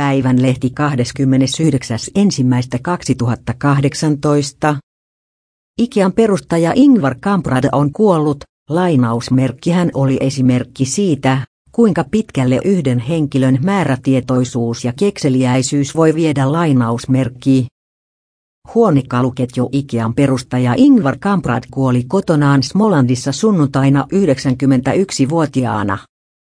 Päivän lehti 29.1.2018. Ikean perustaja Ingvar Kamprad on kuollut, lainausmerkki hän oli esimerkki siitä, kuinka pitkälle yhden henkilön määrätietoisuus ja kekseliäisyys voi viedä lainausmerkkiä. Huonekaluketju Ikean perustaja Ingvar Kamprad kuoli kotonaan Smolandissa sunnuntaina 91-vuotiaana.